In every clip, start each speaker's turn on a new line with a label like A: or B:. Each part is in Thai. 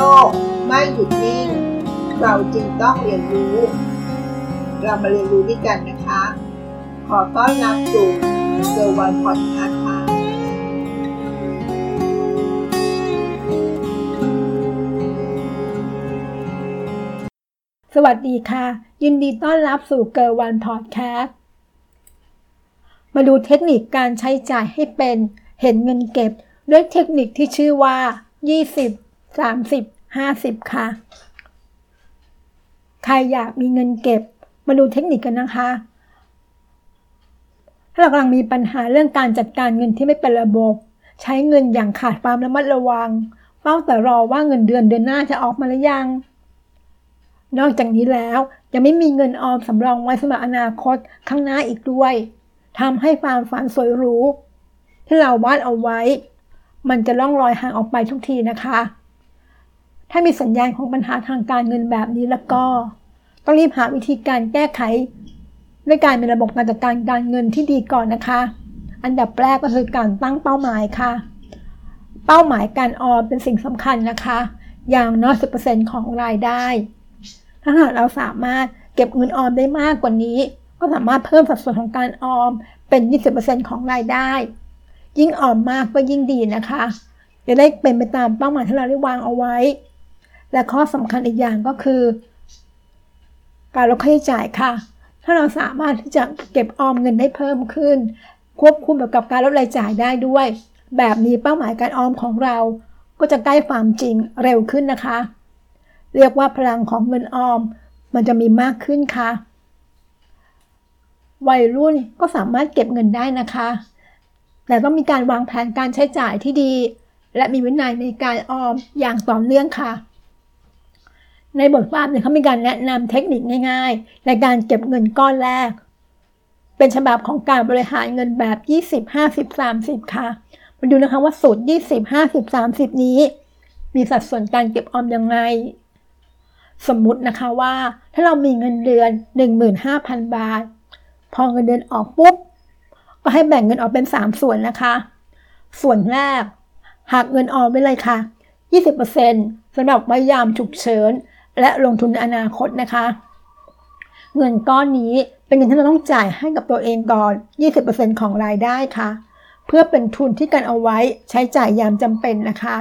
A: ลกไม่หยุดนิ่ง เราจึงต้องเรียนรู้ เรามาเรียนรู้ด้วยกันนะคะ ขอต้อนรับสู่เซอร์วันพอดคาส์ค่ะ
B: สวัสดีค่ะ ยินดีต้อนรับสู่เกอร์วันพอดแคสต์มาดูเทคนิคการใช้จ่ายให้เป็นเห็นเงินเก็บ ด้วยเทคนิคที่ชื่อว่า 20 30 50ค่ะ ใครอยากมีเงินเก็บ มาดูเทคนิคกันนะคะ ถ้าเรากำลังมีปัญหาเรื่องการจัดการเงินที่ไม่เป็นระบบ ใช้เงินอย่างขาดความระมัดระวัง เฝ้าแต่รอว่าเงินเดือนเดือนหน้าจะออกมาหรือยัง นอกจากนี้แล้วยังไม่มีเงินออมสำรองไว้สำหรับอนาคตข้างหน้าอีกด้วยทำให้ความฝันสวยหรูที่เราวาดเอาไว้ มันจะล่องลอยห่างออกไปทุกทีนะคะ ถ้ามีสัญญาณของปัญหาทางการเงินแบบนี้แล้วก็ ต้องรีบหาวิธีการแก้ไข ด้วยการมีระบบการจัดการการเงินที่ดีก่อนนะคะ อันดับแรกก็คือการตั้งเป้าหมายค่ะ เป้าหมายการออมเป็นสิ่งสำคัญนะคะ อย่างน้อย10%ของรายได้ ถ้าหากเราสามารถเก็บเงินออมได้มากกว่านี้ ก็สามารถเพิ่มสัดส่วนของการออมเป็น 20%ของรายได้ ยิ่งออมมากก็ยิ่งดีนะคะ จะได้เป็นไปตามเป้าหมายที่เราได้วางเอาไว้ และข้อสำคัญอีกอย่างก็คือ การลดค่าใช้จ่ายค่ะ ถ้าเราสามารถที่จะเก็บออมเงินได้เพิ่มขึ้น ควบคุมกับการลดรายจ่ายได้ด้วย แบบนี้เป้าหมายการออมของเราก็จะใกล้ความจริงเร็วขึ้นนะคะ เรียกว่าพลังของเงินออม มันจะมีมากขึ้นค่ะ วัยรุ่นก็สามารถเก็บเงินได้นะคะ แต่ต้องมีการวางแผนการใช้จ่ายที่ดี และมีวินัยในการออมอย่างต่อเนื่องค่ะ ในบทความเนี่ยเขามีการแนะนำเทคนิคง่ายๆ ในการเก็บเงินก้อนแรก เป็นฉบับของการบริหารเงินแบบ 20 50 30 ค่ะ มาดูนะคะว่าสูตร 20 50 30 นี้ มีสัดส่วนการเก็บออมยังไง สมมุตินะคะว่า ถ้าเรามีเงินเดือน 15,000 บาท พอเงินเดือนออกปุ๊บ ก็ให้แบ่งเงินออกเป็น 3 ส่วนนะคะ ส่วนแรกหักเงินออมไปเลยค่ะ 20%สำหรับไว้ยามฉุกเฉิน และลงทุนในอนาคตนะคะ เงินก้อนนี้เป็นเงินที่เราต้องจ่ายให้กับตัวเองก่อน 20%ของรายได้ค่ะ เพื่อเป็นทุนที่กันเอาไว้ใช้จ่ายยามจำเป็นนะคะ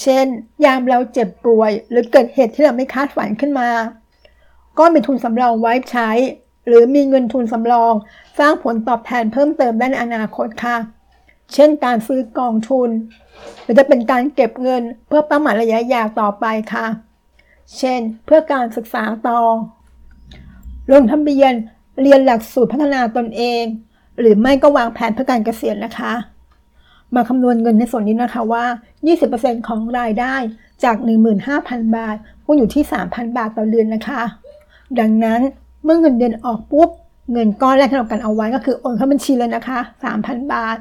B: เช่น ยามเราเจ็บป่วย หรือเกิดเหตุที่เราไม่คาดฝันขึ้นมา ก็เป็นทุนสำรองไว้ใช้ หรือมีเงินทุนสำรอง สร้างผลตอบแทนเพิ่มเติมได้ในอนาคตค่ะ เช่น การซื้อกองทุน หรือจะเป็นการเก็บเงินเพื่อเป้าหมายระยะยาวต่อไปค่ะ เช่น เพื่อการศึกษาต่อ ลงทะเบียนเรียนหลักสูตรพัฒนาตนเอง หรือไม่ก็วางแผนเพื่อการเกษียณนะคะ มาคำนวณเงินในส่วนนี้นะคะว่า 20%ของรายได้จาก 15,000 บาทก็อยู่ที่ 3,000 บาทต่อเดือนนะคะ ดังนั้นเมื่อเงินเดือนออกปุ๊บ เงินก้อนแรกที่เรากันเอาไว้ก็คือโอนเข้าบัญชีเลยนะคะ 3,000 บาท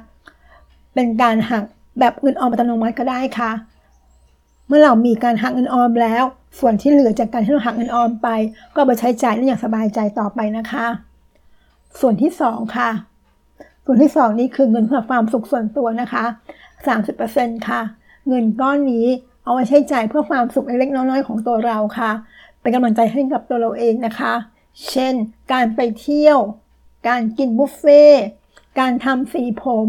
B: เป็นการหักแบบเงินออมอัตโนมัติก็ได้ค่ะ เมื่อเรามีการหักเงินออมแล้ว ส่วนที่เหลือจากการที่เราหักเงินออมไป ก็ไปใช้จ่ายได้อย่างสบายใจต่อไปนะคะ ส่วนที่ 2 ค่ะ ส่วนที่ 2 นี้คือเงินเพื่อความสุขส่วนตัวนะคะ 30%ค่ะ เงินก้อนนี้เอาไว้ใช้จ่ายเพื่อความสุขเล็กๆน้อยๆของตัวเราค่ะ เป็นกำลังใจให้กับตัวเราเองนะคะ เช่น การไปเที่ยว การกินบุฟเฟ่การทำสีผม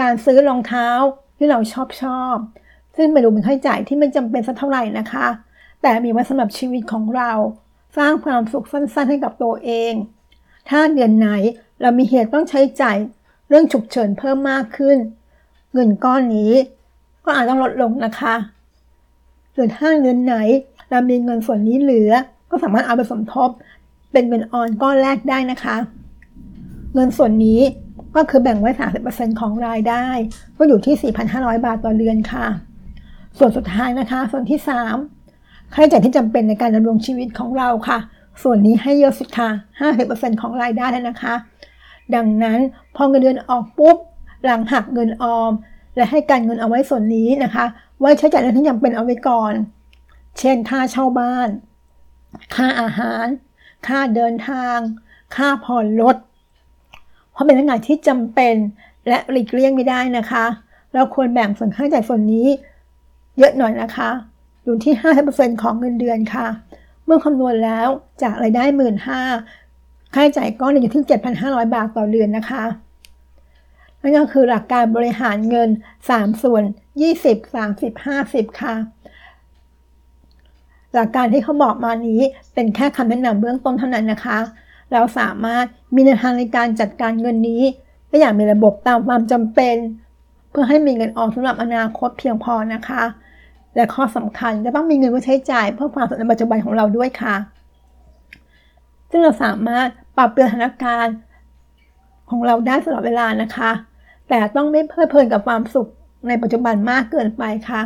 B: การซื้อรองเท้าที่เราชอบชอบ ซึ่งไม่รู้เป็นค่าใช้จ่ายที่ไม่จำเป็นสักเท่าไหร่นะคะ แต่มีไว้สำหรับชีวิตของเรา สร้างความสุขสั้นๆ ให้กับตัวเอง ถ้าเดือนไหนเรามีเหตุต้องใช้จ่ายเรื่องฉุกเฉินเพิ่มมากขึ้น เงินก้อนนี้ ก็อาจต้องลดลงนะคะหรือถ้าเดือนไหนเรามีเงินส่วนนี้เหลือ ก็สามารถเอาไปสมทบ เป็นเงินออนก้อนแรกได้นะคะ เงินส่วนนี้ก็คือแบ่งไว้ 30%ของรายได้ ก็อยู่ที่ 4,500 บาทต่อเดือนค่ะ ส่วนสุดท้ายนะคะ ส่วนที่ 3 ค่าใช้จ่ายที่จำเป็นในการดำรงชีวิตของเราค่ะ ส่วนนี้ให้เยอะสุดค่ะ 50%ของรายได้นะคะ ดังนั้นพอเงินเดือนออกปุ๊บ หลังหักเงินออม และให้การเงินเอาไว้ส่วนนี้นะคะ ไว้ใช้จ่ายเรื่องที่จำเป็นเอาไว้ก่อน เช่น ค่าเช่าบ้าน ค่าอาหาร ค่าเดินทาง ค่าผ่อนรถ เพราะเป็นเรื่องที่จำเป็นและหลีกเลี่ยงไม่ได้นะคะ เราควรแบ่งส่วนค่าใช้จ่ายส่วนนี้ เยอะหน่อยนะคะ อยู่ที่ 50%ของเงินเดือนค่ะ เมื่อคำนวณแล้วจากรายได้1 5ื่นค่าใช้จ่ายก้อนอยู่ที่ 7,500 บาทต่อเดือนนะคะ นั่นก็คือหลักการบริหารเงิน 3 ส่วน 20 30 50 ค่ะ หลักการที่เขาบอกมานี้เป็นแค่คำแนะนำเบื้องต้นเท่านั้นนะคะ เราสามารถมีแนวทางในการจัดการเงินนี้ได้อย่างมีระบบตามความจำเป็น เพื่อให้มีเงินออมสำหรับอนาคตเพียงพอนะคะ และข้อสำคัญจะต้องมีเงินไว้ใช้จ่ายเพื่อความสำเร็จในปัจจุบันของเราด้วยค่ะ ซึ่งเราสามารถปรับเปลี่ยนสถานการณ์ของเราได้ตลอดเวลานะคะ แต่ต้องไม่เพลิดเพลินกับความสุขในปัจจุบันมากเกินไปค่ะ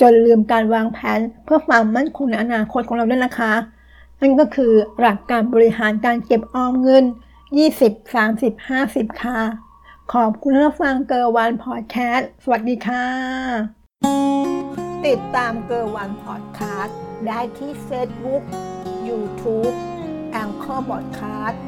B: จนลืมการวางแผนเพื่อความมั่นคงในอนาคตของเราด้วยนะคะนั่นก็คือหลักการบริหารการเก็บออมเงิน 20 30 50 ค่ะ ขอบคุณที่ฟังเกอร์วันพอดแคสต์ สวัสดีค่ะ ติดตามเกอร์วันพอดคาสต์ได้ที่เฟซบุ๊กยูทูบแองเกอร์บอดคาสต์